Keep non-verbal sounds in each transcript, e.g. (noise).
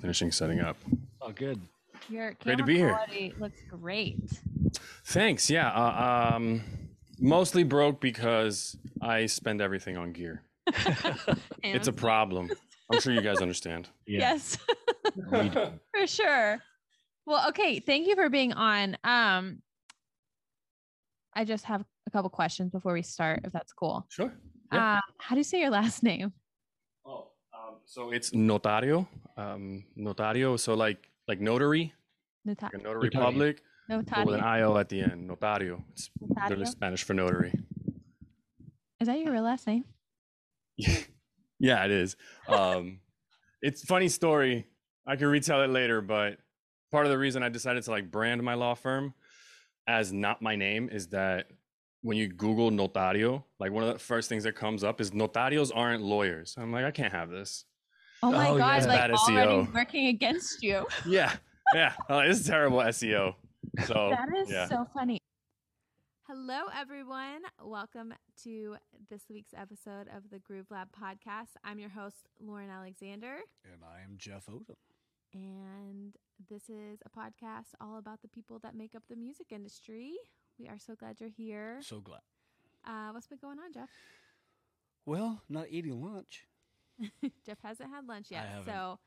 finishing setting up. Oh, good. Your Great to camera be here. looks great. Thanks. Yeah. Uh, um, mostly broke because I spend everything on gear. (laughs) It's a problem. I'm sure you guys understand. (laughs) Yeah. Yes, We (laughs) do. for sure. Well, okay. Thank you for being on. Um, I just have a couple questions before we start, if that's cool. Sure. Yeah. Um, how do you say your last name? So it's notario. Um, notario. So like like notary, Nota- like a notary Notario. public, but with an Notario. io at the end. Notario. It's literally Spanish for notary. Is that your real last name? (laughs) yeah, it is. Um, it's funny story. I can retell it later, but part of the reason I decided to like brand my law firm as not my name is that when you Google notario, like one of the first things that comes up is notarios aren't lawyers. I'm like, I can't have this. Oh my Oh, god! It's Like bad already SEO. working against you. (laughs) Yeah, yeah. This is terrible SEO. So that is yeah. so funny. Hello, everyone. Welcome to this week's episode of the Groove Lab podcast. I'm your host, Lauren Alexander, And I am Jeff Odom. and this is a podcast all about the people that make up the music industry. We are so glad you're here. So glad. Uh, what's been going on, Jeff? Well, not eating lunch. (laughs) Jeff hasn't had lunch yet, so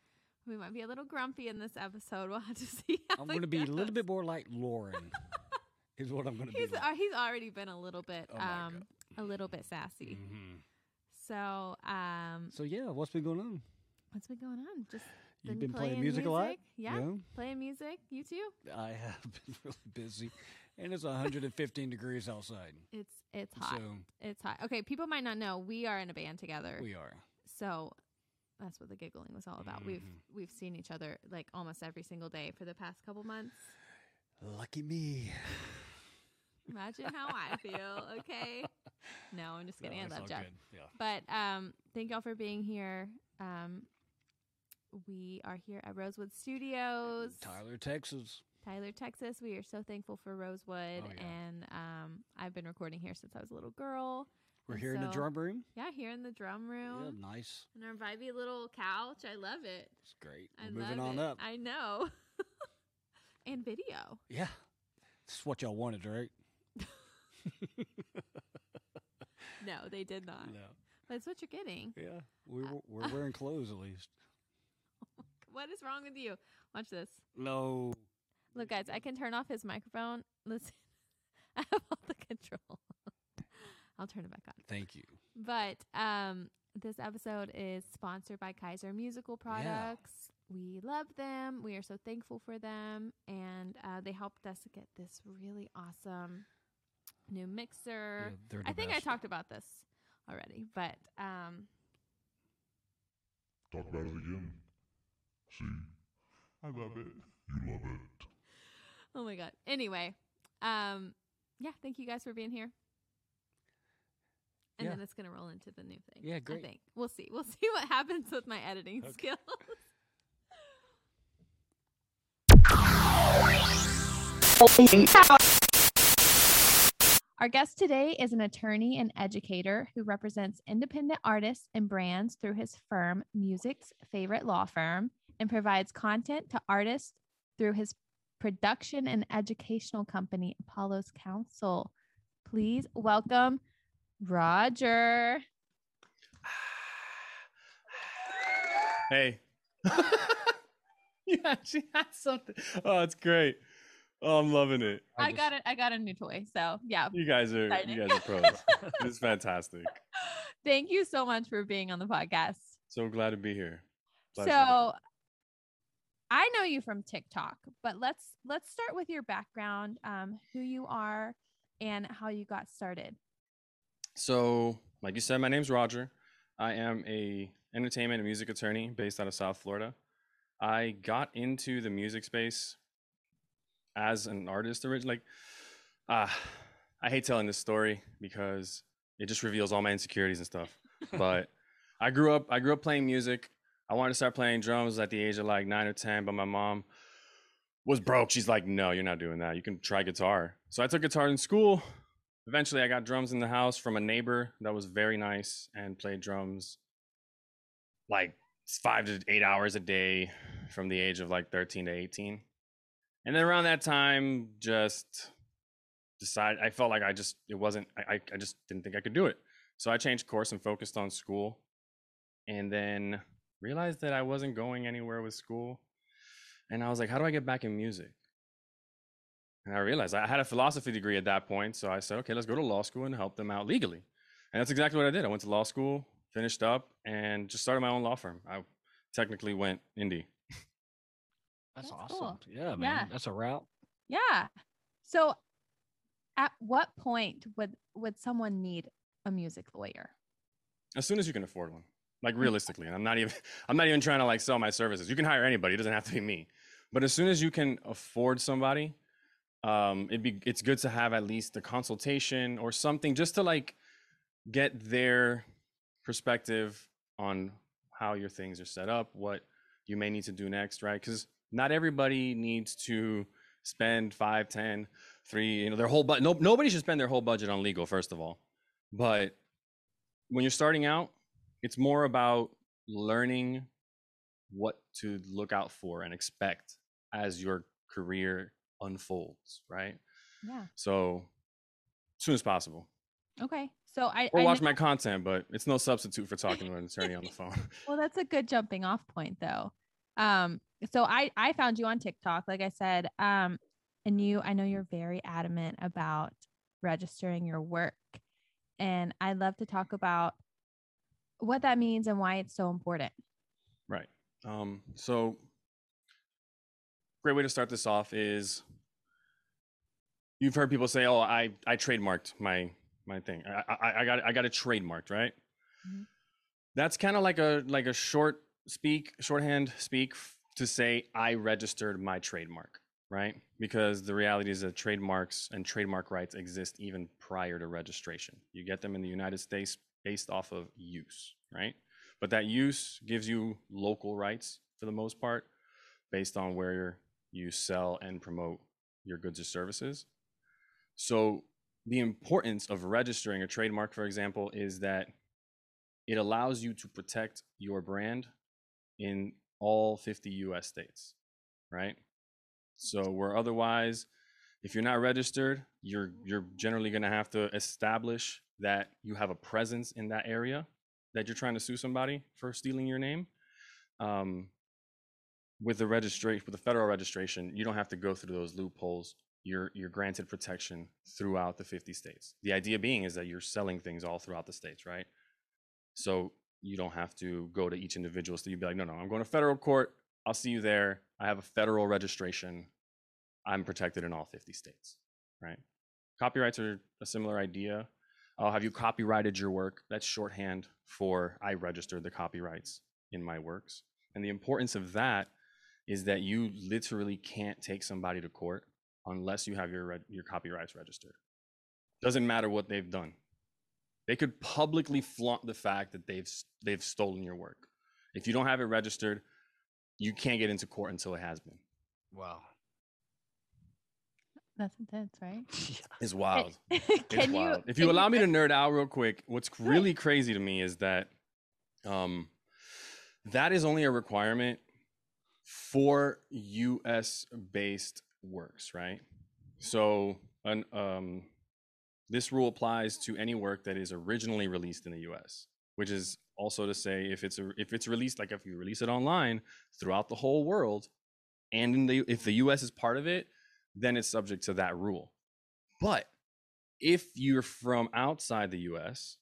we might be a little grumpy in this episode. We'll have to (laughs) see. I'm going to be a little bit more like Lauren. (laughs) is what I'm going to be. He's like. uh, he's already been a little bit Oh um a little bit sassy. Mhm. So um So yeah, what's been going on? what's been going on? Just You've been been playing playing music, a lot. music, yeah. playing music. You too. I have been really busy, and it's 115 degrees outside. It's it's hot. So It's hot. Okay, people might not know we are in a band together. we are. So that's what the giggling was all about. We've Mhm. we've seen each other like almost every single day for the past couple months. Lucky me. Imagine how I feel. Okay. No, I'm just kidding. No, I love Jeff. Yeah. But um, thank y'all for being here. Um, we are here at Rosewood Studios, Tyler, Texas. Tyler, Texas. We are so thankful for Rosewood, Oh, yeah. and um, I've been recording here since I was a little girl. We're And here in the drum room. Yeah, here in the drum room. Yeah, nice. and our vibey little couch. I love it. It's great. I We're moving on it. up. I know. (laughs) and video. Yeah. This is what y'all wanted, right? (laughs) No, they did not. No. But it's what you're getting. Yeah. We uh, were, we're (laughs) wearing clothes at least. What is wrong with you? Watch this. No. Look, guys, I can turn off his microphone. Listen, I have all the control. I'll turn it back on. Thank you. But um, this episode is sponsored by Kyser Musical Products. We love them. We are so thankful for them, and uh, they helped us get this really awesome new mixer. Yeah, they're I the think I talked about this already, but um, Talk about it again. See? I love it. You love it. oh my god. Anyway, um, yeah, thank you guys for being here. And Yeah. then it's gonna roll into the new thing. Yeah, I great. think we'll see. We'll (laughs) see what happens with my editing Okay. skills. (laughs) Our guest today is an attorney and educator who represents independent artists and brands through his firm, Music's Favorite Law Firm, and provides content to artists through his production and educational company, Apollo's Counsel. Please welcome Roger. Hey. (laughs) you actually had something. Oh, it's great. Oh, I'm loving it. I, just- got it. I got a new toy. So yeah. You guys are Exciting. you guys are pros. it's fantastic. (laughs) Thank you so much for being on the podcast. So glad to be here. Pleasure. So I know you from TikTok, but let's let's start with your background, um, who you are, and how you got started. So, like you said, my name's Roger. I am a entertainment and music attorney based out of South Florida. I got into the music space as an artist originally. Like, ah, I hate telling this story because it just reveals all my insecurities and stuff. (laughs) But I grew up. I grew up playing music. I wanted to start playing drums at the age of like nine or ten, but my mom was broke. She's like, "No, you're not doing that. You can try guitar." So I took guitar in school. Eventually, I got drums in the house from a neighbor that was very nice and played drums like five to eight hours a day from the age of like 13 to 18. And then around that time, just decided I felt like I just it wasn't I I just didn't think I could do it. So I changed course and focused on school. And then realized that I wasn't going anywhere with school. And I was like, how do I get back in music? And I realized I had a philosophy degree at that point. So I said, okay, let's go to law school and help them out legally. And that's exactly what I did. I went to law school, finished up, and just started my own law firm. I technically went indie. That's, That's awesome. cool. Yeah, man. Yeah. That's a route. Yeah. So at what point would would someone need a music lawyer? As soon as you can afford one. Like (laughs) realistically. And I'm not even (laughs) I'm not even trying to like sell my services. You can hire anybody. It doesn't have to be me. But as soon as you can afford somebody, um, it'd be it's good to have at least a consultation or something just to like get their perspective on how your things are set up, what you may need to do next, right? Because not everybody needs to spend five, ten, three, you know, their whole budget. No, nobody should spend their whole budget on legal, first of all. But when you're starting out, it's more about learning what to look out for and expect as your career unfolds, right? Yeah. So, as soon as possible. Okay. So I Or I watch know- my content, but it's no substitute for talking to an attorney on the phone. (laughs) Well, that's a good jumping off point though. Um, so I I found you on TikTok, like I said. Um, and you I know you're very adamant about registering your work. And I'd love to talk about what that means and why it's so important. Right. Um, so, great way to start this off is you've heard people say, "Oh, I I trademarked my my thing. I I, I got I got it trademarked, right?" Mhm. That's kind of like a like a short speak, shorthand speak to say I registered my trademark, right? Because the reality is that trademarks and trademark rights exist even prior to registration. You get them in the United States based off of use, right? But that use gives you local rights for the most part based on where you sell and promote your goods or services. So, the importance of registering a trademark, for example, is that it allows you to protect your brand in all 50 US states, right? So, where otherwise, if you're not registered, you're you're generally going to have to establish that you have a presence in that area that you're trying to sue somebody for stealing your name. Um, with the registration, with the federal registration, you don't have to go through those loopholes. You're you're granted protection throughout the 50 states. The idea being is that you're selling things all throughout the states, right? So you don't have to go to each individual So You'd be like, no, no, I'm going to federal court. I'll see you there. I have a federal registration. I'm protected in all 50 states, right? Copyrights are a similar idea. Oh, have you copyrighted your work? That's shorthand for I registered the copyrights in my works. And the importance of that is that you literally can't take somebody to court unless you have your your copyrights registered. Doesn't matter what they've done. They could publicly flaunt the fact that they've they've stolen your work. If you don't have it registered, you can't get into court until it has been. Wow. That's intense, right? (laughs) It's wild. (laughs) Can It's you wild. If can you allow me to nerd out real quick, what's really crazy to me is that um, that is only a requirement for U.S. based works, right? So, an, um, this rule applies to any work that is originally released in the U.S., which is also to say, if it's a, if it's released, like if you release it online throughout the whole world, and in the, if the U.S. is part of it, then it's subject to that rule. But if you're from outside the US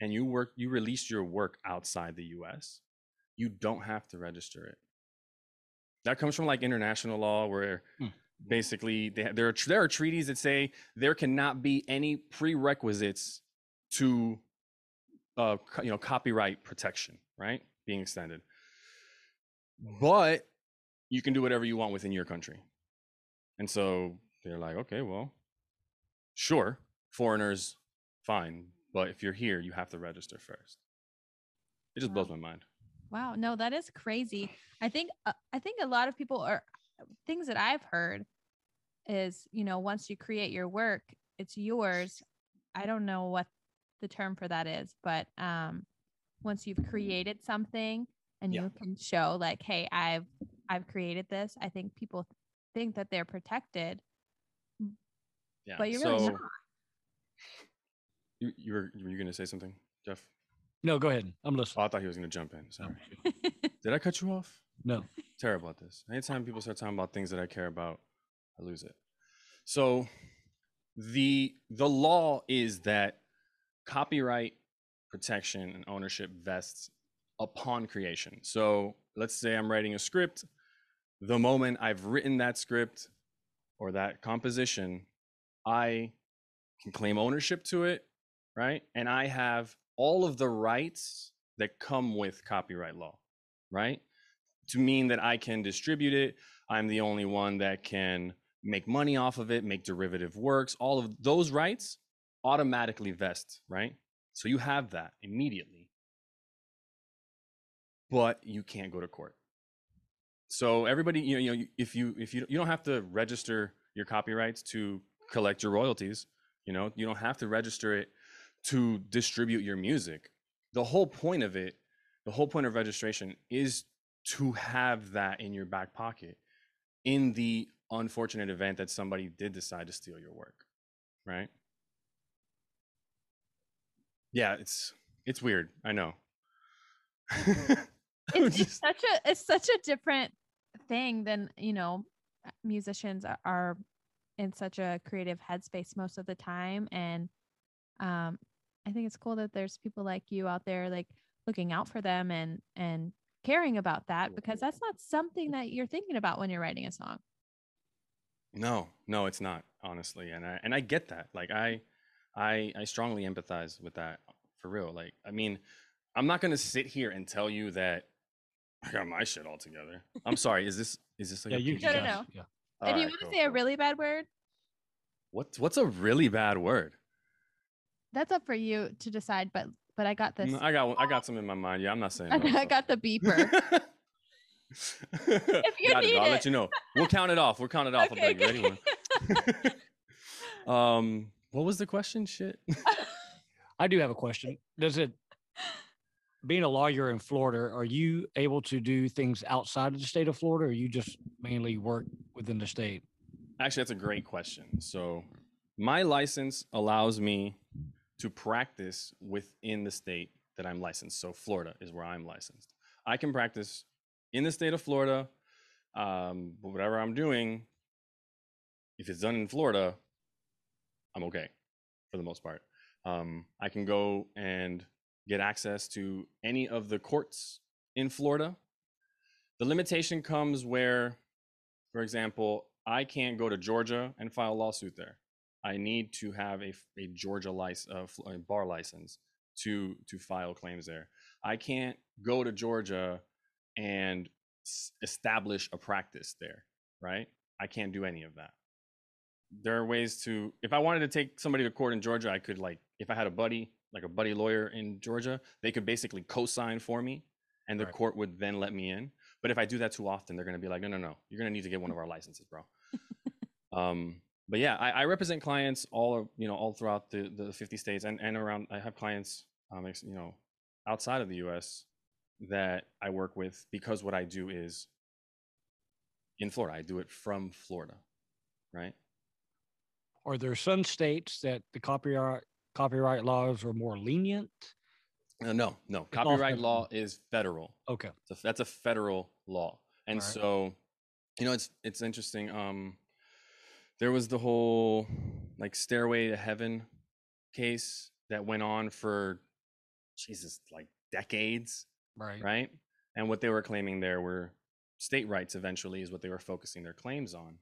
and you work you released your work outside the US, you don't have to register it. That comes from like international law where Hmm. basically they, there are there are treaties that say there cannot be any prerequisites to uh you know copyright protection, right? Being extended. But you can do whatever you want within your country. And so they're like, okay, well, sure, foreigners, fine. But if you're here, you have to register first. It just blows my mind. Wow, no, that is crazy. I think uh, I think a lot of people are things that I've heard is, you know, once you create your work, it's yours. I don't know what the term for that is, but um once you've created something, and Yeah. you can show like, hey, I've I've created this. I think people think that they're protected, Yeah. but you're so really not. you, you were were you gonna say something, Jeff? No, go ahead. I'm Oh, listening. I thought he was gonna jump in. Sorry. (laughs) Did I cut you off? No. terrible at this. Anytime people start talking about things that I care about, I lose it. So the the law is that copyright protection and ownership vests upon creation. So let's say I'm writing a script. The moment I've written that script or that composition, I can claim ownership to it, right? And I have all of the rights that come with copyright law, right? to mean that I can distribute it. I'm the only one that can make money off of it, make derivative works. All of those rights automatically vest, right? So you have that immediately. But you can't go to court. So everybody, you know, you know, if you if you you don't have to register your copyrights to collect your royalties, you know, you don't have to register it to distribute your music. The whole point of it, the whole point of registration is to have that in your back pocket in the unfortunate event that somebody did decide to steal your work right yeah it's it's weird i know (laughs) it's, it's such a it's such a different thing than you know musicians are, are in such a creative headspace most of the time and um i think it's cool that there's people like you out there like looking out for them and and caring about that because that's not something that you're thinking about when you're writing a song no no it's not honestly and i and i get that like i i i strongly empathize with that for real like i mean i'm not gonna sit here and tell you that i got my shit all together i'm sorry is this is this like Yeah, a you PG? No, no, no. Yeah. if All you right, want to cool, say a really bad word what's what's a really bad word that's up for you to decide but but i got this Mm, I got I got some in my mind. Yeah, I'm not saying. (laughs) I, no, I so- got the beeper (laughs) if you got it, need. I'll let you know. We'll count it off. We'll count it off. Okay, like, okay. ready (laughs) one. um, what was the question? Shit. I do have a question. Does it, being a lawyer in Florida, are you able to do things outside of the state of Florida or you just mainly work within the state? Actually, that's a great question. So, my license allows me to practice within the state that I'm licensed. So, Florida is where I'm licensed. I can practice in the state of Florida, um, but whatever I'm doing, if it's done in Florida, I'm okay for the most part. Um, I can go and get access to any of the courts in Florida. The limitation comes where, for example, I can't go to Georgia and file a lawsuit there. I need to have a, a Georgia license, uh, a bar license to to file claims there. I can't go to Georgia and s- establish a practice there, right? I can't do any of that. There are ways to if I wanted to take somebody to court in Georgia, I could like if I had a buddy, like a buddy lawyer in Georgia, they could basically co-sign for me and the Right. court would then let me in. But if I do that too often, they're going to be like, no, no, no, you're going to need to get one of our licenses, bro. (laughs) um, but yeah, I, I represent clients all, you know, all throughout the, the 50 states and, and around, I have clients, um, you know, outside of the US that I work with because what I do is in Florida. I do it from Florida, right? Are there some states that the copyright copyright laws are more lenient? Uh, no, no. all Copyright law is federal. Okay. So that's a federal law. And Alright. so, you know, it's it's interesting. Um, there was the whole like Stairway to Heaven case that went on for Jesus, like decades, Right. right? And what they were claiming there were state rights. Eventually, is what they were focusing their claims on.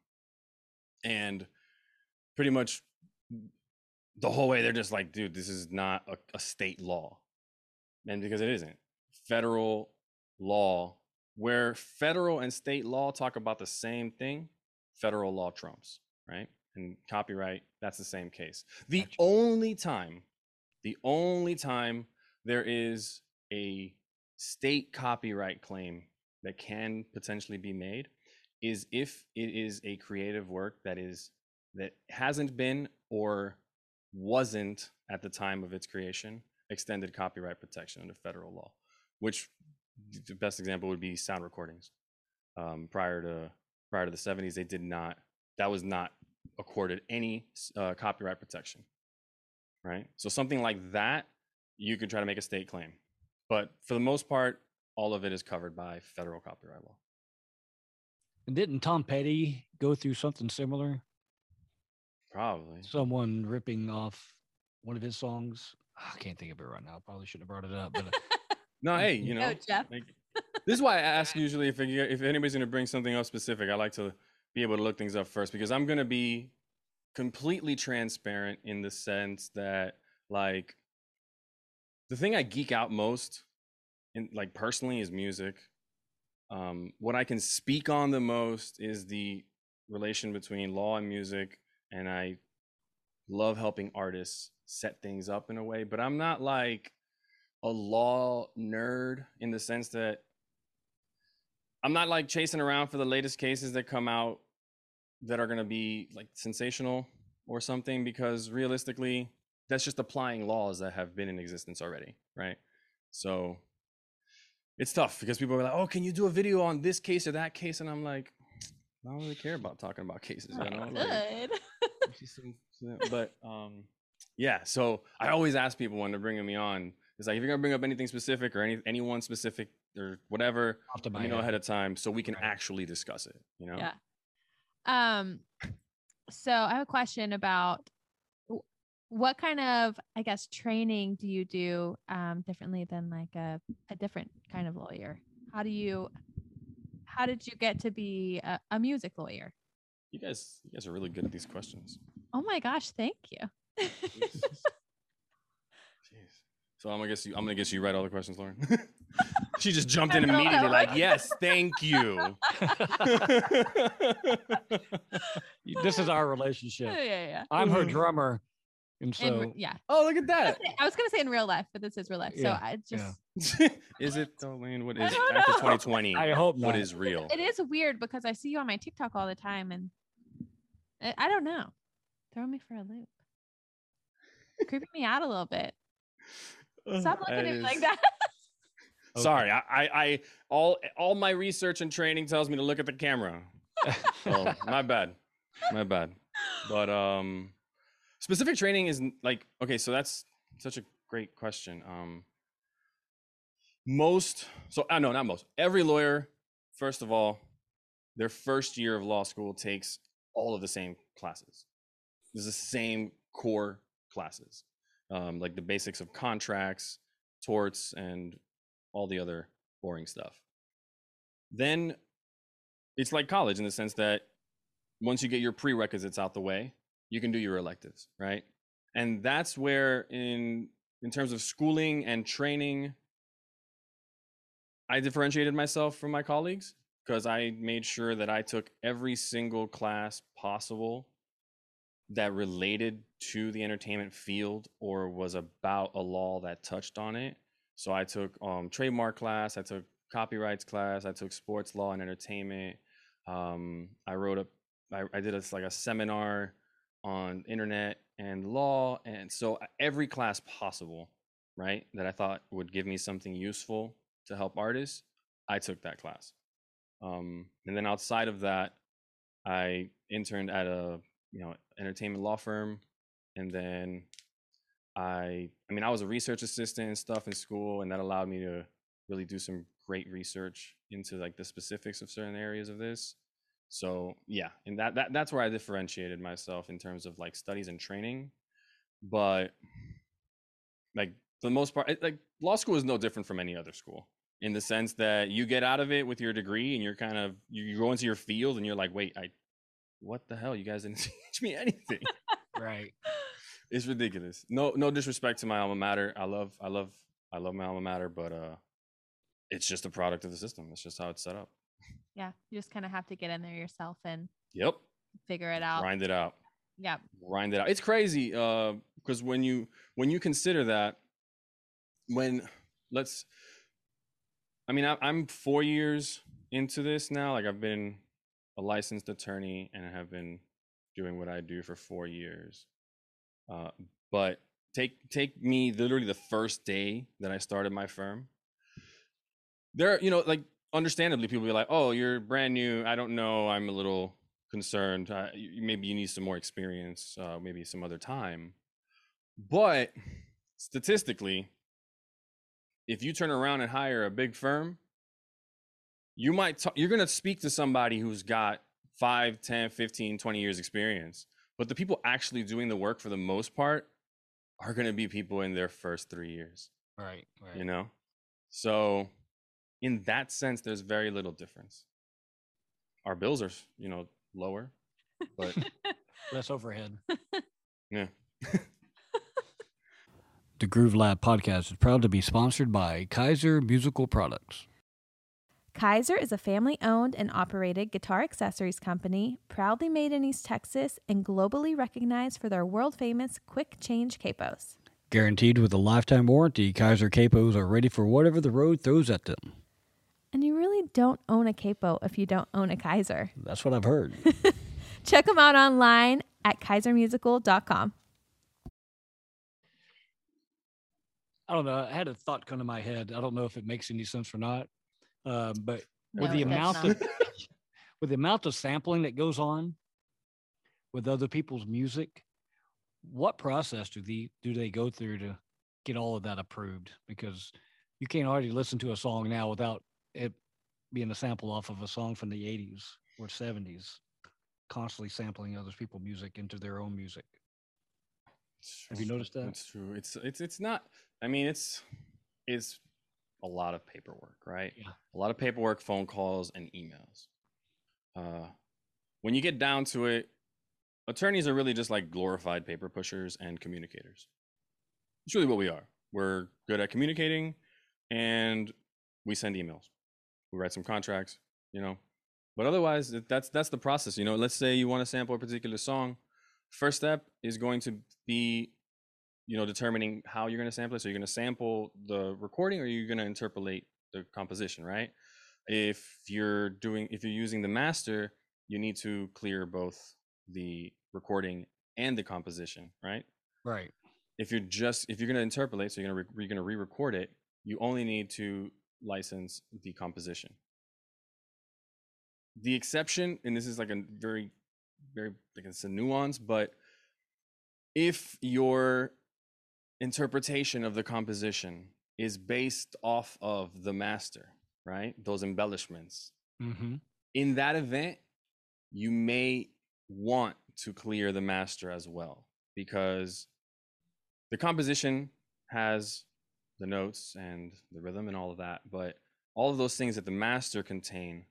And pretty much the whole way, they're just like, dude, this is not a, a state law, and because it isn't federal law where federal and state law talk about the same thing federal law trumps right and copyright that's the same case the Gotcha. only time the only time there is a state copyright claim that can potentially be made is if it is a creative work that is that hasn't been or wasn't at the time of its creation extended copyright protection under federal law which the best example would be sound recordings. Um, prior to prior to the 70s, they did not. That was not accorded any uh, copyright protection. Right. So something like that, you can try to make a state claim, but for the most part, all of it is covered by federal copyright law. And didn't Tom Petty go through something similar? Probably. Someone ripping off one of his songs. I can't think of it right now. Probably shouldn't have brought it up. But uh, (laughs) No, hey, you (laughs) know, No, Jeff. like, this is why I ask (laughs) usually if if anybody's going to bring something up specific, I like to be able to look things up first because I'm going to be completely transparent in the sense that like the thing I geek out most in like personally is music. Um, what I can speak on the most is the relation between law and music, and I love helping artists set things up in a way. But I'm not like a law nerd in the sense that I'm not like chasing around for the latest cases that come out that are going to be like sensational or something because realistically that's just applying laws that have been in existence already, right? So it's tough because people are like, "Oh, can you do a video on this case or that case?" and I'm like, I don't really care about talking about cases, you know? Like, Good. she but um yeah so i always ask people when they're bringing me on it's like if you're gonna bring up anything specific or any anyone specific or whatever off the let know ahead of time so we can Right. actually discuss it you know Yeah. Um, so I have a question about what kind of, I guess, training do you do um, differently than like a, a different kind of lawyer? How do you, how did you get to be a, a music lawyer? you guys you guys are really good at these questions Oh my gosh, thank you. (laughs) Jesus. Jeez. so i'm gonna guess you i'm gonna guess you write all the questions lauren (laughs) she just jumped in immediately like yes thank you (laughs) (laughs) You- this is our yeah, relationship. yeah, yeah. I'm her Mhm. drummer, and so re- yeah. oh look at that I was gonna say in real life, but this is real life. So Yeah, I yeah. just is it though lane what I after 2020 I hope not. what is real it is weird because I see you on my TikTok all the time, and I, I don't know. Throw me for a loop. Creeping me out a little bit. Stop (laughs) looking That at me like is- that. (laughs) Sorry, I, I, I, all, all my research and training tells me to look at the camera. (laughs) So my bad, my bad. But um, specific training is like okay. So that's such a great question. Um, most, so I know not most. Every lawyer, first of all, their first year of law school takes all of the same classes. There's the same core classes, um, like the basics of contracts, torts, and all the other boring stuff. Then it's like college in the sense that once you get your prerequisites out the way, you can do your electives, right? And that's where in in terms of schooling and training I differentiated myself from my colleagues because I made sure that I took every single class possible that related to the entertainment field or was about a law that touched on it. So I took um, trademark class, I took copyrights class, I took sports law and entertainment. Um, I wrote a, I, I did a, like a seminar on internet and law, and so every class possible, right, that I thought would give me something useful to help artists, I took that class. Um, and then outside of that, I interned at a you know entertainment law firm, and then I I mean I was a research assistant and stuff in school, and that allowed me to really do some great research into like the specifics of certain areas of this. So yeah, and that, that that's where I differentiated myself in terms of like studies and training. But like for the most part, like law school is no different from any other school in the sense that you get out of it with your degree and you're kind of you go into your field and you're like, wait, I what the hell? You guys didn't (laughs) teach me anything. right. it's ridiculous. No no disrespect to my alma mater. I love I love I love my alma mater, but uh it's just a product of the system. It's just how it's set up. yeah, you just kind of have to get in there yourself and Yep. figure it out. Grind it out. Yeah. grind it out. It's crazy uh because when you when you consider that when let's I mean I, I'm four years into this now. Like I've been a licensed attorney and have been doing what I do for four years. Uh, but take take me literally the first day that I started my firm. there, you know, like understandably, people be like, "Oh, you're brand new. I don't know. I'm a little concerned. Uh, maybe you need some more experience. Uh, maybe some other time." But statistically, if you turn around and hire a big firm, you might ta- you're going to speak to somebody who's got 5, 10, 15, 20 years experience. But the people actually doing the work for the most part are going to be people in their first 3 years Right. Right. you know so in that sense there's very little difference our bills are you know lower but (laughs) Less overhead. yeah The Groove Lab podcast is proud to be sponsored by Kyser Musical Products. Kyser is a family owned and operated guitar accessories company proudly made in East Texas and globally recognized for their world famous quick change capos. Guaranteed with a lifetime warranty, Kyser capos are ready for whatever the road throws at them. And you really don't own a capo if you don't own a Kyser. That's what I've heard. (laughs) Check them out online at kysermusical.com. I don't know. I had a thought come to my head. I don't know if it makes any sense or not. Uh, but with the amount not. of (laughs) with the amount of sampling that goes on with other people's music, what process do the do they go through to get all of that approved? Because you can't already listen to a song now without it being a sample off of a song from the 80s or 70s, constantly sampling other people's music into their own music. Have you noticed that? it's true it's it's it's not i mean it's it's a lot of paperwork right? Yeah. a lot of paperwork phone calls and emails. Uh when you get down to it attorneys are really just like glorified paper pushers and communicators. It's really what we are. We're good at communicating and we send emails. We write some contracts you know? But otherwise that's that's the process you know? Let's say you want to sample a particular song. First step is going to be you know determining how you're going to sample it. So you're going to sample the recording or you're going to interpolate the composition right? If you're doing if you're using the master you need to clear both the recording and the composition right? Right. if you're just if you're going to interpolate so you're going to re- you're going to re-record it you only need to license the composition. The exception and this is like a very very like it's a nuance but if your interpretation of the composition is based off of the master right those embellishments Mm-hmm. in that event, you may want to clear the master as well because the composition has the notes and the rhythm and all of that, but all of those things that the master contain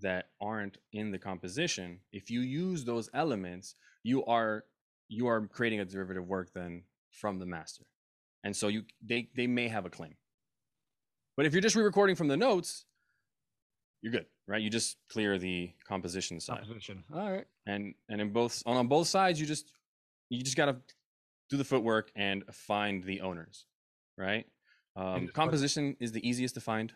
that aren't in the composition, if you use those elements, you are you are creating a derivative work then from the master. And so you they they may have a claim. But if you're just re-recording from the notes, you're good, right? You just clear the composition side, Composition. All right. and and in both on, on both sides, you just you just gotta do the footwork and find the owners, right? Um, composition is the easiest to find,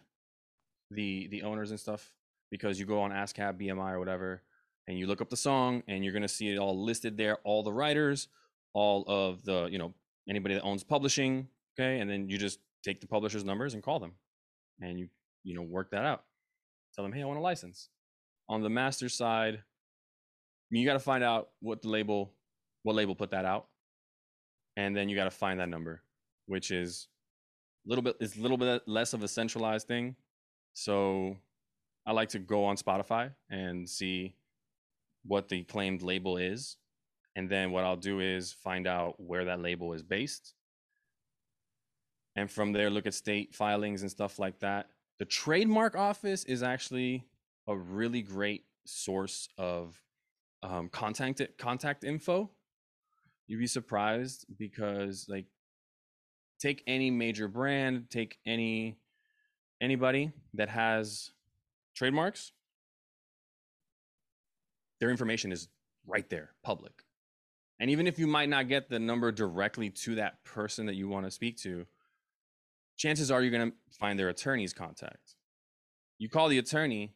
the the owners and stuff, because you go on ASCAP, BMI, or whatever, and you look up the song, and you're gonna see it all listed there, all the writers, all of the you know anybody that owns publishing, okay, and then you just take the publisher's numbers and call them, and you you know work that out. Tell them, hey, I want a license. On the master side, you got to find out what the label, what label put that out, and then you got to find that number, which is a little bit is a little bit less of a centralized thing. So I like to go on Spotify and see what the claimed label is, and then what I'll do is find out where that label is based, and from there look at state filings and stuff like that. The trademark office is actually a really great source of um, contact contact info. You'd be surprised because like take any major brand, take any anybody that has trademarks, their information is right there, public. And even if you might not get the number directly to that person that you want to speak to, chances are you're going to find their attorney's contact. You call the attorney,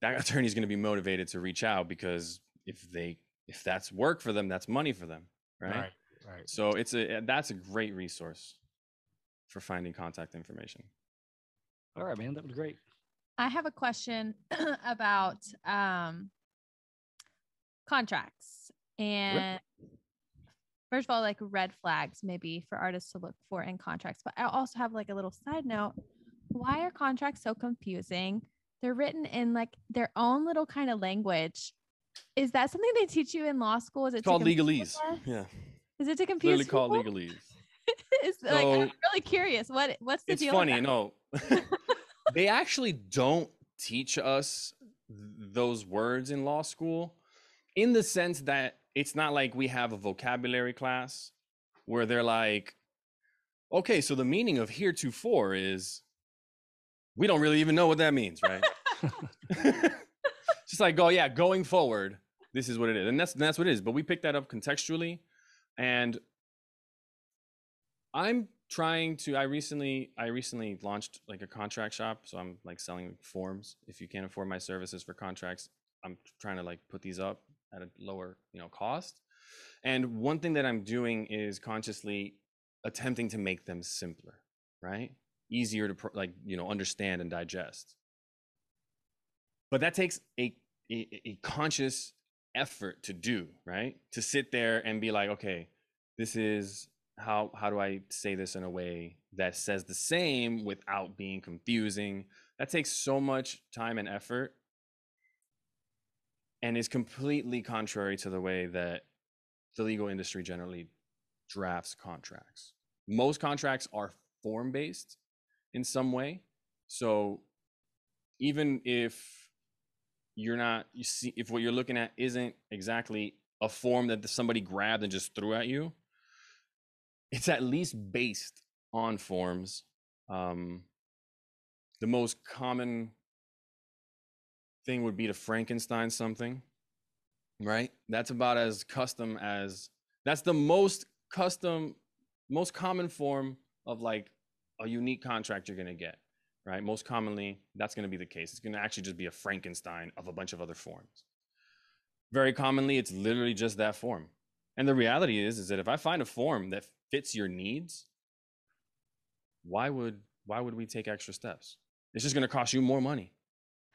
that (laughs) attorney is going to be motivated to reach out because if they if that's work for them, that's money for them, right? Right. Right. So it's a that's a great resource for finding contact information. All right, man. That was great. I have a question (clears throat) about um, contracts and first of all, like red flags maybe for artists to look for in contracts. But I also have like a little side note. Why are contracts so confusing? They're written in like their own little kind of language. Is that something they teach you in law school? Is it It's called legalese. us? Yeah, Is it to confuse? literally called legalese. (laughs) it's like I'm So- really curious. What what's the it's deal? with funny that? no (laughs) they actually don't teach us th- those words in law school in the sense that it's not like we have a vocabulary class where they're like okay so the meaning of heretofore is we don't really even know what that means right? (laughs) (laughs) Just like oh yeah going forward this is what it is and that's that's what it is but we pick that up contextually and i'm trying to i recently i recently launched like a contract shop so i'm like selling forms. If you can't afford my services for contracts i'm trying to like put these up at a lower you know cost. And one thing that i'm doing is consciously attempting to make them simpler right? Easier to like you know understand and digest. But that takes a, a a conscious effort to do right? To sit there and be like okay this is how how do i say this in a way that says the same without being confusing? That takes so much time and effort and is completely contrary to the way that the legal industry generally drafts contracts. Most contracts are form based in some way. So even if you're not you see if what you're looking at isn't exactly a form that somebody grabbed and just threw at you it's at least based on forms. Um the most common thing would be to frankenstein something right that's about as custom as that's the most custom most common form of like a unique contract you're to get right? Most commonly, that's to be the case. It's to actually just be a Frankenstein of a bunch of other forms. Very commonly, it's literally just that form. And the reality is, is that if I find a form that fits your needs, why would why would we take extra steps? It's just to cost you more money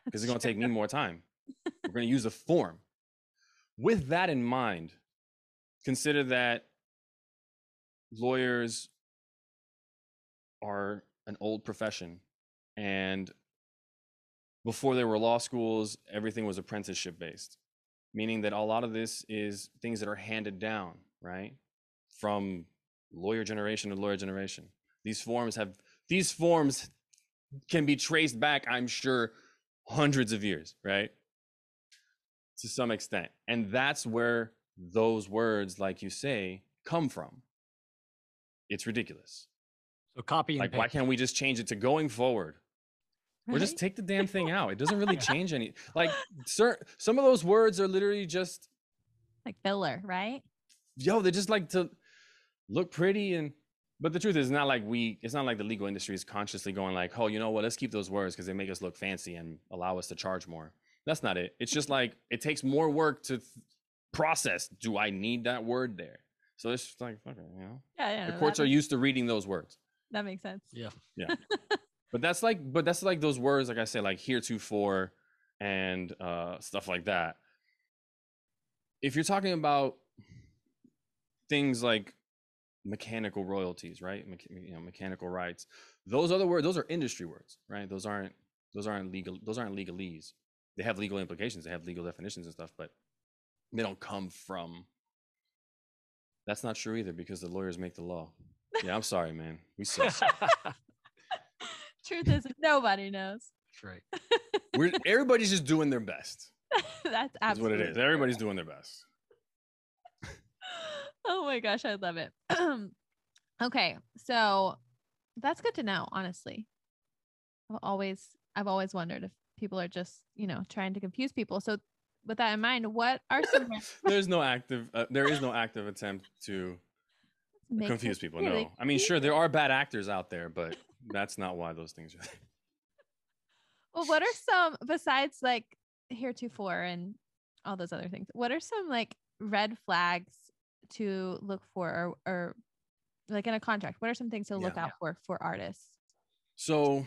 because it's (laughs) going to take me more time. We're going to use a (laughs) form. With that in mind, consider that lawyers are an old profession and before there were law schools everything was apprenticeship based meaning that a lot of this is things that are handed down right from lawyer generation to lawyer generation these forms have these forms can be traced back i'm sure hundreds of years right to some extent and that's where those words like you say come from it's ridiculous So copy and like why can't we just change it to going forward or just take the damn thing out. It doesn't really (laughs) change any. Like, sir, some of those words are literally just, like filler, right? yo, they just like to look pretty and. But the truth is, it's not like we. It's not like the legal industry is consciously going like, oh, you know what? Let's keep those words because they make us look fancy and allow us to charge more. That's not it. It's just like it takes more work to th- process. Do I need that word there? So it's just like, okay, you know, Yeah, yeah. the no, courts that, are makes, used to reading those words. that makes sense. Yeah. Yeah. (laughs) but that's like but that's like those words like i said like heretofore and uh stuff like that if you're talking about things like mechanical royalties right Mecha- you know mechanical rights those other words those are industry words right those aren't those aren't legal those aren't legalese they have legal implications they have legal definitions and stuff but they don't come from that's not true either because the lawyers make the law yeah i'm sorry man we suck (laughs) Truth is, nobody knows. That's right. (laughs) We're everybody's just doing their best. That's That's absolutely what it is. Everybody's doing their best. Oh my gosh, I love it. (clears throat) okay, so that's good to know. Honestly, I've always I've always wondered if people are just you know trying to confuse people. So with that in mind, what are some (laughs) There's no active. Uh, there is no active attempt to make confuse people. No, I mean, sure, there are bad actors out there, but (laughs) that's not why those things are. (laughs) Well, what are some besides like heretofore and all those other things? What are some like red flags to look for, or, or like in a contract? What are some things to look Yeah. out for for artists? So,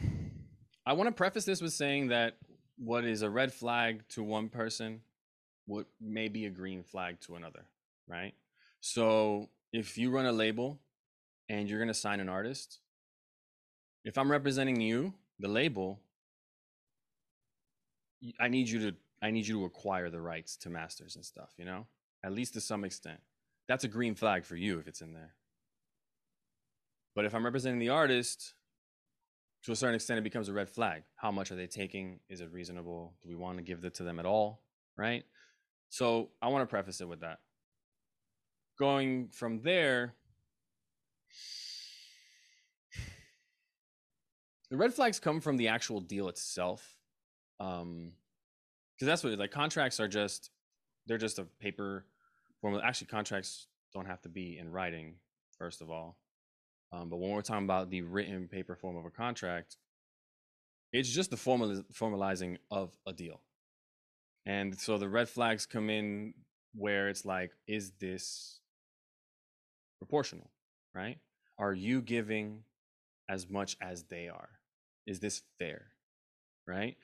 I want to preface this with saying that what is a red flag to one person would may be a green flag to another, right? So if you run a label and you're gonna sign an artist, if I'm representing you, the label, I need you to I need you to acquire the rights to masters and stuff, you know? At least to some extent. That's a green flag for you if it's in there. But if I'm representing the artist, to a certain extent, it becomes a red flag. How much are they taking? Is it reasonable? Do we want to give it to them at all? Right? So I want to preface it with that. Going from there, the red flags come from the actual deal itself. Um, because that's what it- like contracts are just they're just a paper form. Actually, contracts don't have to be in writing, first of all. Um, but when we're talking about the written paper form of a contract, it's just the formal formalizing of a deal. And so the red flags come in where it's like, is this proportional, right? Are you giving as much as they are? Is this fair, right?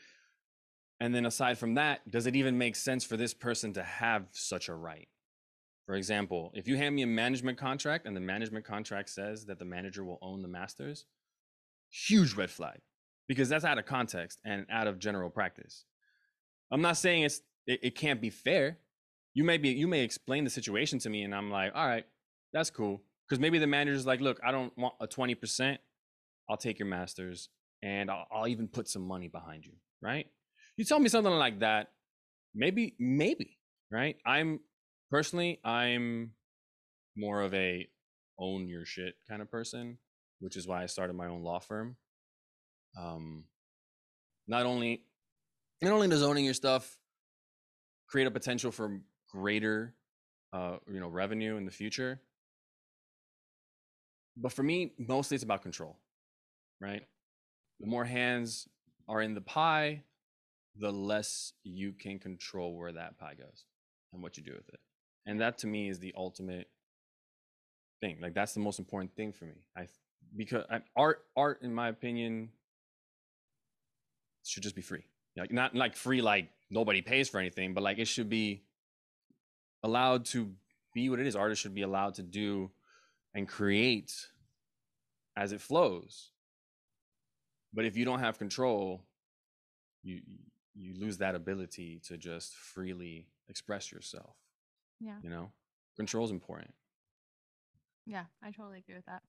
And then aside from that, does it even make sense for this person to have such a right? For example, if you hand me a management contract and the management contract says that the manager will own the masters, huge red flag because that's out of context and out of general practice. I'm not saying it's it, it can't be fair. You may be you may explain the situation to me and I'm like, all right, that's cool. Because maybe the manager's like, look, I don't want a 20%. I'll take your masters and I'll, I'll even put some money behind you, right? You tell me something like that, maybe, maybe, right? I'm personally, I'm more of a own your shit kind of person, which is why I started my own law firm. Um, not only, not only does owning your stuff create a potential for greater, uh, you know, revenue in the future, but for me, mostly it's about control, right? The more hands are in the pie, the less you can control where that pie goes and what you do with it. And that to me is the ultimate thing. Like that's the most important thing for me. I because I, art art in my opinion should just be free. Like not like free like nobody pays for anything, but like it should be allowed to be what it is. Artists should be allowed to do and create as it flows. But if you don't have control, you you lose that ability to just freely express yourself. Yeah. You know, control is important. Yeah, I totally agree with that.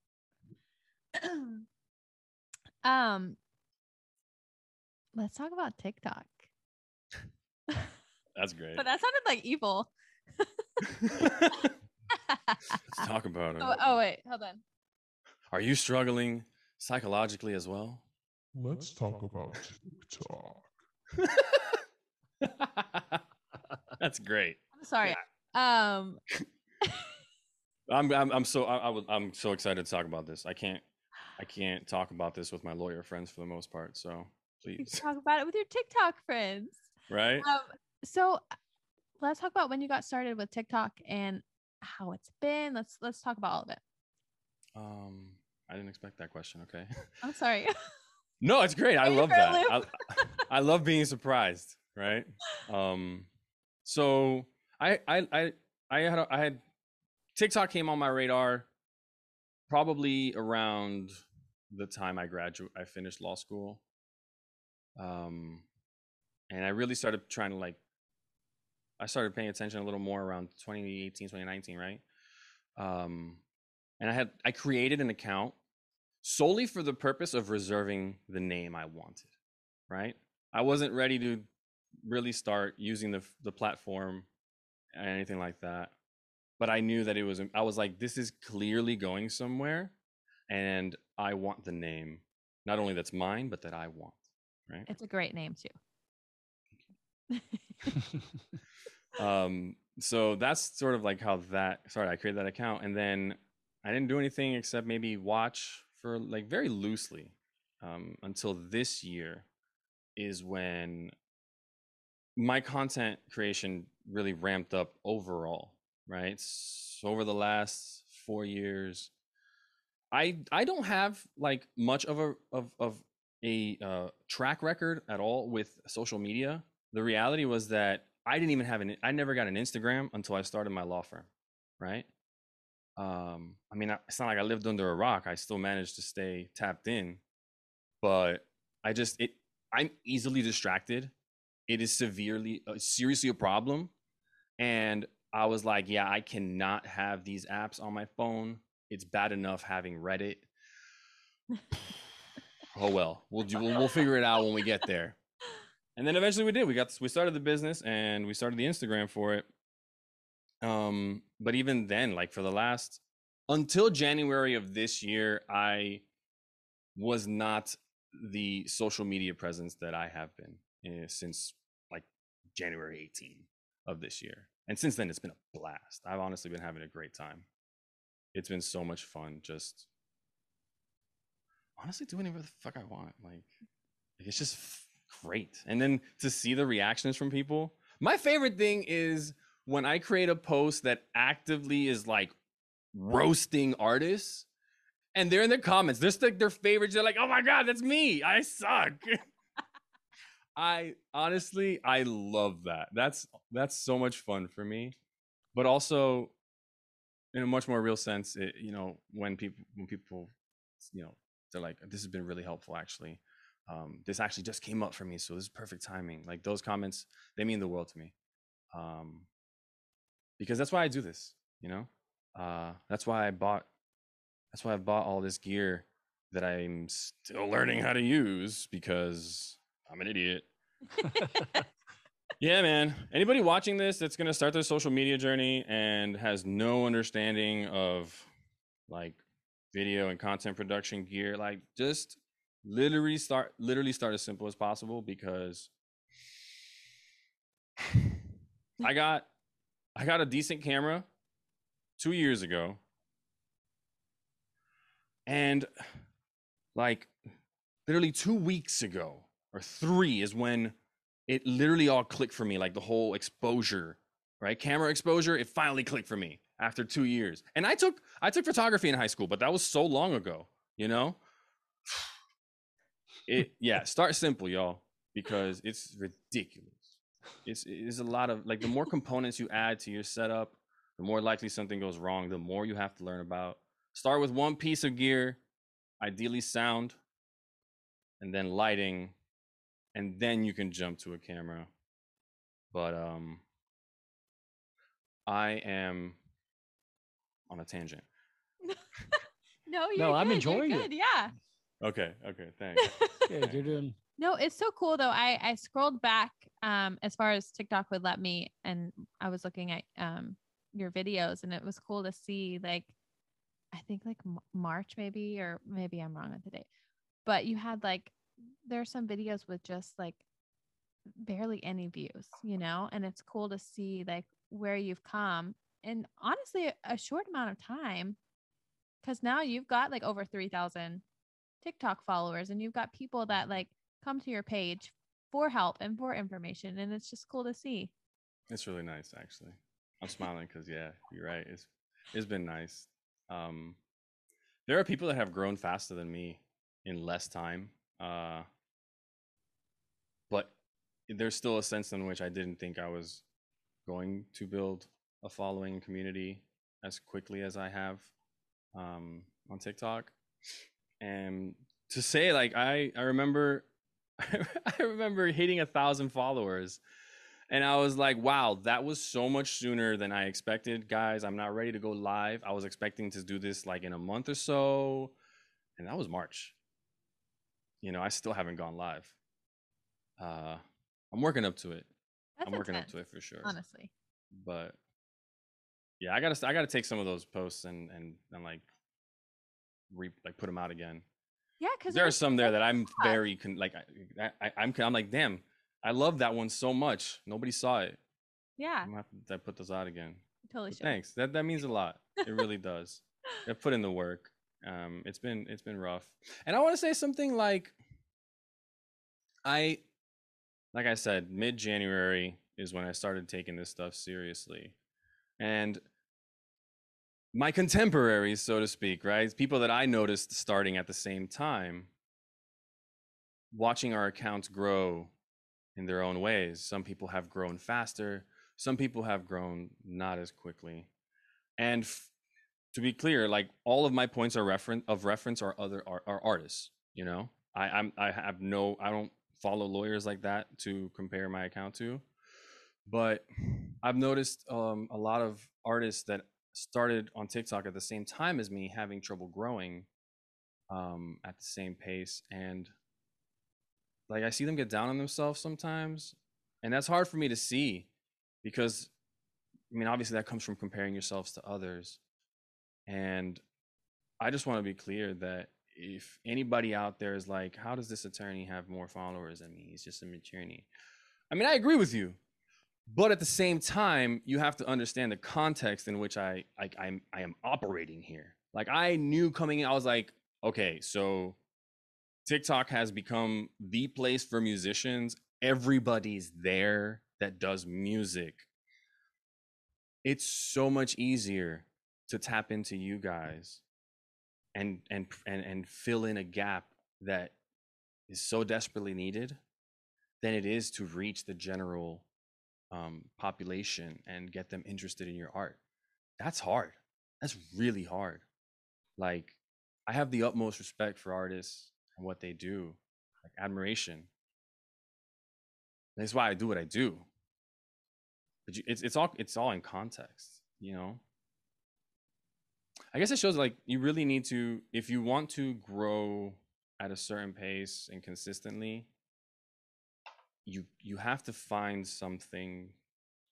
(clears throat) um, let's talk about TikTok. That's (laughs) great. But that sounded like evil. (laughs) Let's talk about it. oh, oh wait, hold on. Are you struggling psychologically as well? Let's talk about TikTok. (laughs) That's great. I'm sorry. Um, (laughs) I'm I'm, I'm so I, I I'm so excited to talk about this. I can't I can't talk about this with my lawyer friends for the most part. So please, talk about it with your TikTok friends. right? Um, so let's talk about when you got started with TikTok and how it's been. Let's let's talk about all of it. Um, I didn't expect that question. Okay. (laughs) I'm sorry. No, it's great. I love that. I, (laughs) I love being surprised, right? Um, so I I I I had a- I had TikTok came on my radar probably around the time I graduate I finished law school. Um, and I really started trying to like I started paying attention a little more around 2018, 2019, right? Um, and I had I created an account solely for the purpose of reserving the name I wanted, right? I wasn't ready to really start using the the platform anything like that. But I knew that it was I was like this is clearly going somewhere and I want the name not only that's mine but that I want, right? it's a great name too. (laughs) um so that's sort of like how that sorry i created that account and then i didn't do anything except maybe watch for like very loosely um until this year is when my content creation really ramped up overall right so over the last four years i i don't have like much of a of of a uh, track record at all with social media. The reality was that I didn't even have an I never got an Instagram until I started my law firm, right? Um, I mean, it's not like I lived under a rock. I still managed to stay tapped in, but I just it I'm easily distracted. It is severely uh, seriously a problem, and I was like, yeah, I cannot have these apps on my phone. It's bad enough having Reddit. (laughs) oh well, we'll do, we'll, we'll figure it out when we get there. And then eventually we did. We got we started the business and we started the Instagram for it. Um, but even then, like for the last until January of this year, I was not the social media presence that I have been eh, since January 18 of this year. And since then, it's been a blast. I've honestly been having a great time. It's been so much fun just honestly doing whatever the fuck I want. Like, like, it's just f- great. And then to see the reactions from people. My favorite thing is when I create a post that actively is like roasting artists and they're in the comments. They're like their favorites. They're like, oh my God, that's me. I suck. (laughs) I honestly, I love that. That's that's so much fun for me. But also in a much more real sense, it, you know, when people when people you know, they're like, this has been really helpful actually. Um, this actually just came up for me, so this is perfect timing. Like those comments, they mean the world to me. Um, because that's why I do this, you know? Uh, that's why I bought that's why I bought all this gear that I'm still learning how to use because I'm an idiot. (laughs) Yeah, man. Anybody watching this that's going to start their social media journey and has no understanding of like video and content production gear, like just literally start literally start as simple as possible because I got I got a decent camera 2 years ago. And like literally 2 weeks ago or 3 is when it literally all clicked for me like the whole exposure right? Camera exposure it finally clicked for me after two years. And i took i took photography in high school but that was so long ago you know? It (laughs) yeah start simple y'all because it's ridiculous. It's it's a lot of like the more components you add to your setup the more likely something goes wrong the more you have to learn about. Start with one piece of gear ideally sound and then lighting and then you can jump to a camera. But um I am on a tangent. (laughs) no, you're No, I'm good, you're enjoying it. Yeah. Okay, okay, (laughs) thanks. yeah, you're doing. No, it's so cool though. I I scrolled back um as far as TikTok would let me and I was looking at um your videos and it was cool to see like I think like M- March maybe or maybe I'm wrong with the date. But you had like there's some videos with just like barely any views, you know, and it's cool to see like where you've come and honestly a- short amount of time cuz now you've got like over 3000 TikTok followers and you've got people that like come to your page for help and for information and it's just cool to see. It's really nice actually. I'm smiling because yeah, you're right. It's it's been nice. Um there are people that have grown faster than me in less time. Uh but there's still a sense in which I didn't think I was going to build a following and community as quickly as I have um, on TikTok. And to say like I I remember (laughs) I remember hitting a thousand followers and I was like, wow, that was so much sooner than I expected. Guys, I'm not ready to go live. I was expecting to do this like in a month or so. And that was March. You know, I still haven't gone live. Uh I'm working up to it. That's I'm working intense, up to it for sure. Honestly. But yeah, I gotta I gotta take some of those posts and and and like re like put them out again. Yeah, because There are some there that I'm very con- like I, I I'm I'm like damn, I love that one so much. Nobody saw it. Yeah, I'm gonna have to put those out again. totally thanks. That that means a lot. It really does. (laughs) I've put in the work. Um, it's been it's been rough, and I want to say something like, I, like I said, mid January is when I started taking this stuff seriously, and my contemporaries, so to speak, right, people that I noticed starting at the same time, watching our accounts grow in their own ways. Some people have grown faster, some people have grown not as quickly. And f- to be clear, like all of my points are reference of reference are other are, are artists. You know, I I'm I have no I don't follow lawyers like that to compare my account to, but I've noticed um, a lot of artists that started on TikTok at the same time as me having trouble growing um, at the same pace, and like I see them get down on themselves sometimes, and that's hard for me to see because I mean obviously that comes from comparing yourselves to others and I just want to be clear that if anybody out there is like, how does this attorney have more followers than me? He's just an attorney. I mean, I agree with you. But at the same time, you have to understand the context in which I, I I'm I am operating here. Like I knew coming in, I was like, okay, so TikTok has become the place for musicians. Everybody's there that does music. It's so much easier to tap into you guys and and and and fill in a gap that is so desperately needed than it is to reach the general um, population and get them interested in your art. That's hard. That's really hard. Like I have the utmost respect for artists and what they do, like admiration. That's why I do what I do. But you, it's it's all it's all in context, you know. I guess it shows like you really need to if you want to grow at a certain pace and consistently you you have to find something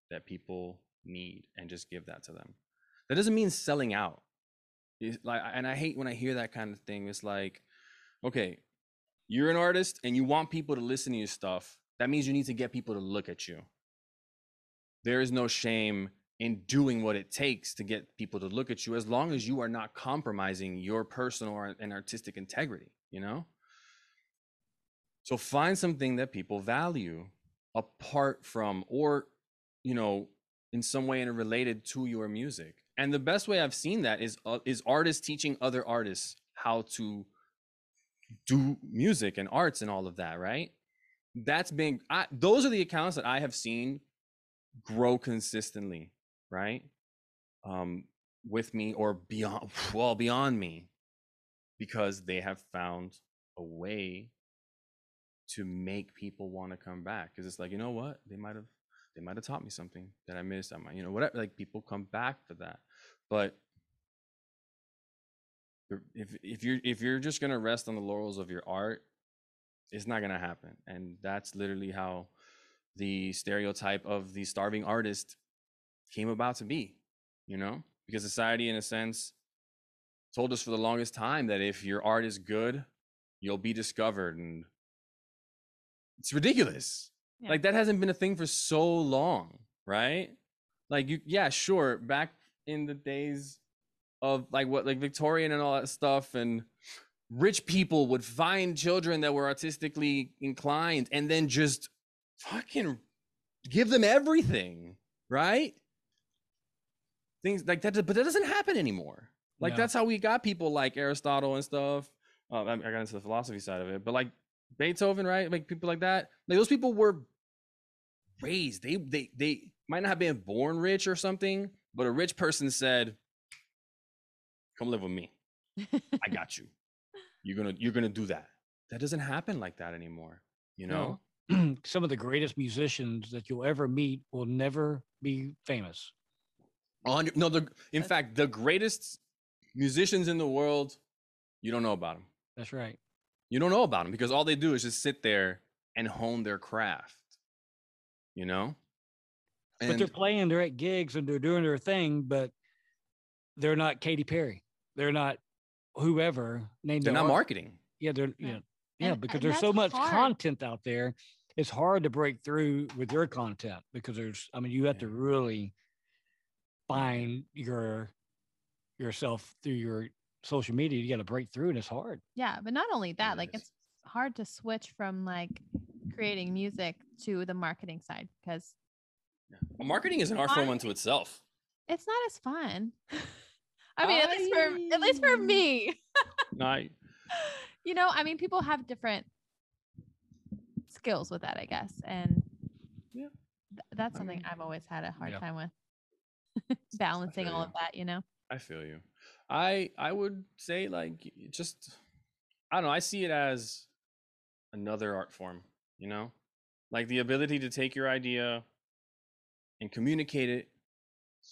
that people need and just give that to them. That doesn't mean selling out. It's like and I hate when I hear that kind of thing. It's like okay, you're an artist and you want people to listen to your stuff. That means you need to get people to look at you. There is no shame in doing what it takes to get people to look at you as long as you are not compromising your personal and artistic integrity you know? So find something that people value apart from or you know in some way and related to your music. And the best way i've seen that is uh, is artists teaching other artists how to do music and arts and all of that right? That's been I, those are the accounts that i have seen grow consistently right? Um, with me or beyond, (sighs) well, beyond me, because they have found a way to make people want to come back. Because it's like, you know what? They might have, they might have taught me something that I missed. I might, you know, whatever. Like people come back for that, but if if you're if you're just gonna rest on the laurels of your art, it's not gonna happen. And that's literally how the stereotype of the starving artist came about to be, you know, because society, in a sense, told us for the longest time that if your art is good, you'll be discovered. And it's ridiculous. Yeah. Like that hasn't been a thing for so long, right? Like you, yeah, sure. Back in the days of like what, like Victorian and all that stuff, and rich people would find children that were artistically inclined and then just fucking give them everything, right? Things like that but that doesn't happen anymore. Like that's how we got people like aristotle and stuff. Uh, I, got into the philosophy side of it but like beethoven right? Like people like that. Like those people were raised. They they they might not have been born rich or something but a rich person said come live with me. I got you. (laughs) You're gonna you're gonna do that. That doesn't happen like that anymore you know? No. (clears throat) some of the greatest musicians that you'll ever meet will never be famous no, the in fact, the greatest musicians in the world, you don't know about them. That's right. You don't know about them because all they do is just sit there and hone their craft. You know? And but they're playing, they're at gigs and they're doing their thing, but they're not Katy Perry. They're not whoever named. They're not art. marketing. Yeah, they're yeah, yeah, and, because and there's so much hard. content out there. It's hard to break through with your content because there's. I mean, you have yeah. to really find your yourself through your social media you got to break through and it's hard yeah but not only that it like is. it's hard to switch from like creating music to the marketing side because well, marketing is an art form unto itself it's not as fun (laughs) i mean I... at least for at least for me (laughs) no, you know i mean people have different skills with that, I guess. And Yeah. th- that's I something mean, I've always had a hard yeah. time with (laughs) balancing all you. of that, you know? I feel you. I I would say like just I don't know. I see it as another art form. You know, like the ability to take your idea and communicate it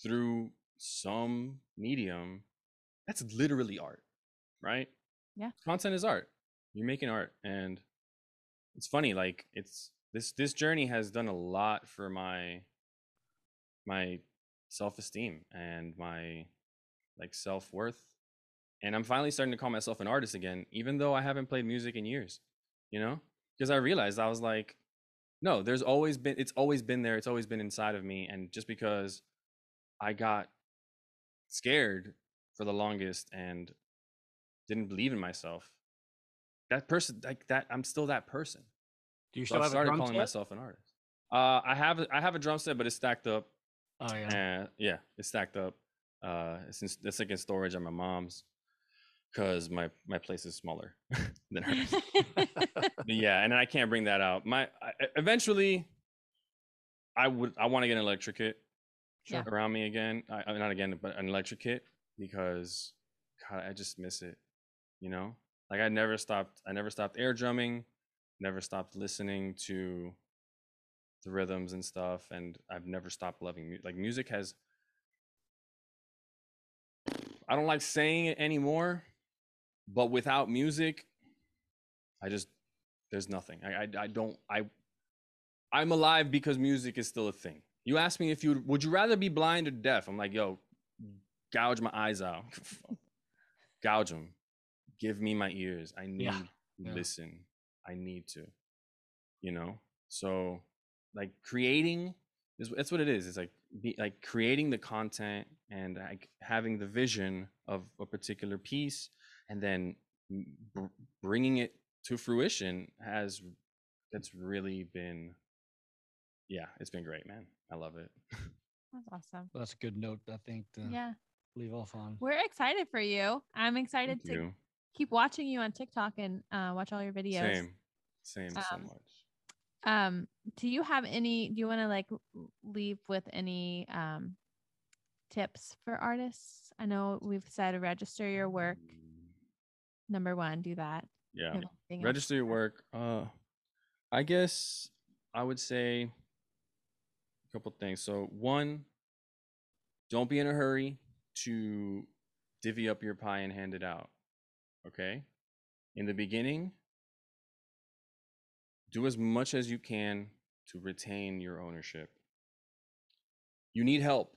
through some medium. That's literally art, right? Yeah. Content is art. You're making art, and it's funny. Like it's this this journey has done a lot for my my self-esteem and my like self-worth and i'm finally starting to call myself an artist again even though i haven't played music in years you know? Because i realized i was like no there's always been it's always been there it's always been inside of me and just because i got scared for the longest and didn't believe in myself that person like that i'm still that person. Do you so still i have a started drum calling set? myself an artist. Uh i have i have a drum set but it's stacked up Oh yeah. uh, yeah, it's stacked up. Uh, it's in, it's like in storage at my mom's, cause my my place is smaller (laughs) than hers. (laughs) Yeah, and I can't bring that out. My I, eventually, I would I want to get an electric kit Yeah. around me again. I, I- not again, but an electric kit because God, I just miss it. You know, like I never stopped. I never stopped air drumming. Never stopped listening to the rhythms and stuff, and I've never stopped loving music. Like music has. I don't like saying it anymore, but without music, I just there's nothing. I I, I don't I I'm alive because music is still a thing. You ask me if you would you rather be blind or deaf? I'm like, yo, gouge my eyes out, (laughs) gouge them. Give me my ears. I need Yeah, to yeah. listen. I need to, you know. So, like creating is that's what it is. It's like be, like creating the content and like having the vision of a particular piece, and then br- bringing it to fruition has that's really been yeah it's been great man i love it (laughs) That's awesome. That's a good note, I think, to Yeah. leave off on. We're excited for you. I'm excited Thank to you. keep watching you on TikTok and uh, watch all your videos. same same so Um, much Um, do you have any? Do you want to like leave with any um tips for artists? I know we've said register your work. Number one, do that. yeah you register your work uh i guess i would say a couple things so one don't be in a hurry to divvy up your pie and hand it out okay in the beginning do as much as you can to retain your ownership. You need help.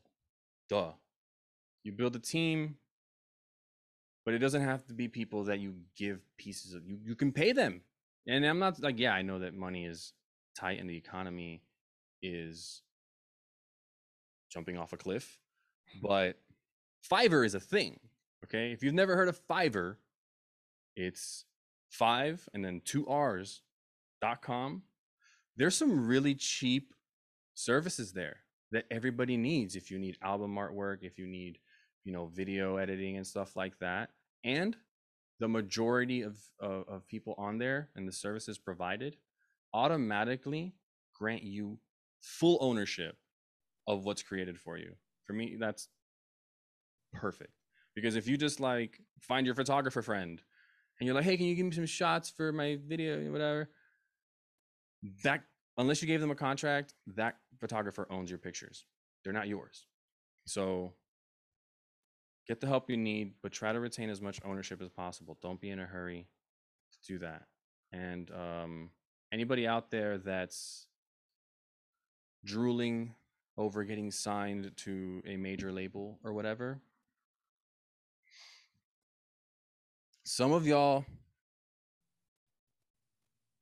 Duh. You build a team but it doesn't have to be people that you give pieces of you you can pay them. And i'm not like yeah i know that money is tight and the economy is jumping off a cliff mm-hmm. but fiverr is a thing okay? If you've never heard of fiverr it's five and then two r's com there's some really cheap services there that everybody needs if you need album artwork if you need you know video editing and stuff like that. And the majority of, of of people on there and the services provided automatically grant you full ownership of what's created for you. For me that's perfect. Because if you just like find your photographer friend and you're like hey can you give me some shots for my video whatever that unless you gave them a contract that photographer owns your pictures. They're not yours. So get the help you need but try to retain as much ownership as possible. Don't be in a hurry to do that. And um, anybody out there that's drooling over getting signed to a major label or whatever some of y'all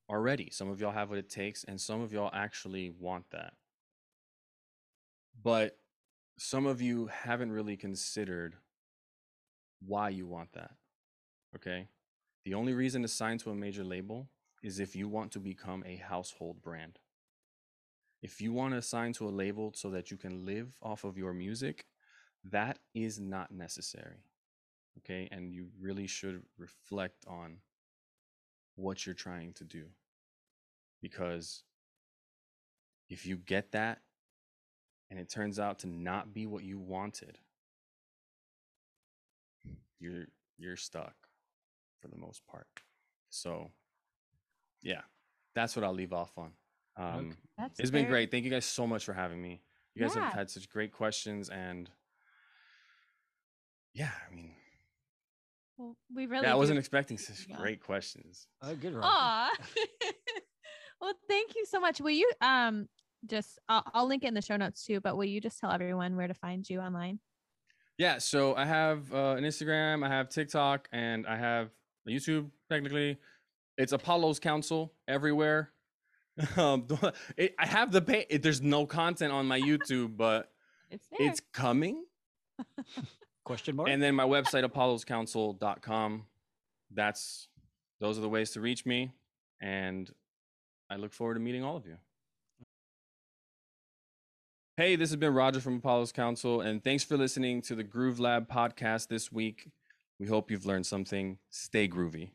are ready some of y'all have what it takes and some of y'all actually want that but some of you haven't really considered why you want that. Okay. The only reason to sign to a major label is if you want to become a household brand. If you want to sign to a label so that you can live off of your music, that is not necessary. Okay. And you really should reflect on what you're trying to do. because if you get that and it turns out to not be what you wanted, you're you're stuck for the most part. So, yeah, that's what I'll leave off on. Um, Okay. That's It's been very- great. Thank you guys so much for having me. You guys Yeah. have had such great questions and yeah, I mean, Well, we really. yeah, I wasn't expecting such Yeah. great questions. Oh, good. Roger. Aw. (laughs) well, thank you so much. Will you um just I'll, I'll link it in the show notes too, but will you just tell everyone where to find you online? Yeah, so I have uh, an Instagram, I have TikTok, and I have a YouTube. Technically, it's Apollo's Council everywhere. (laughs) um, (laughs) it, I have the pay. It, there's no content on my YouTube, but It's it's coming. Question mark. And then my website, apolloscouncil.com. That's those are the ways to reach me, and I look forward to meeting all of you. Hey, this has been Roger from Apollo's Council, and thanks for listening to the Groove Lab podcast this week. We hope you've learned something. Stay groovy.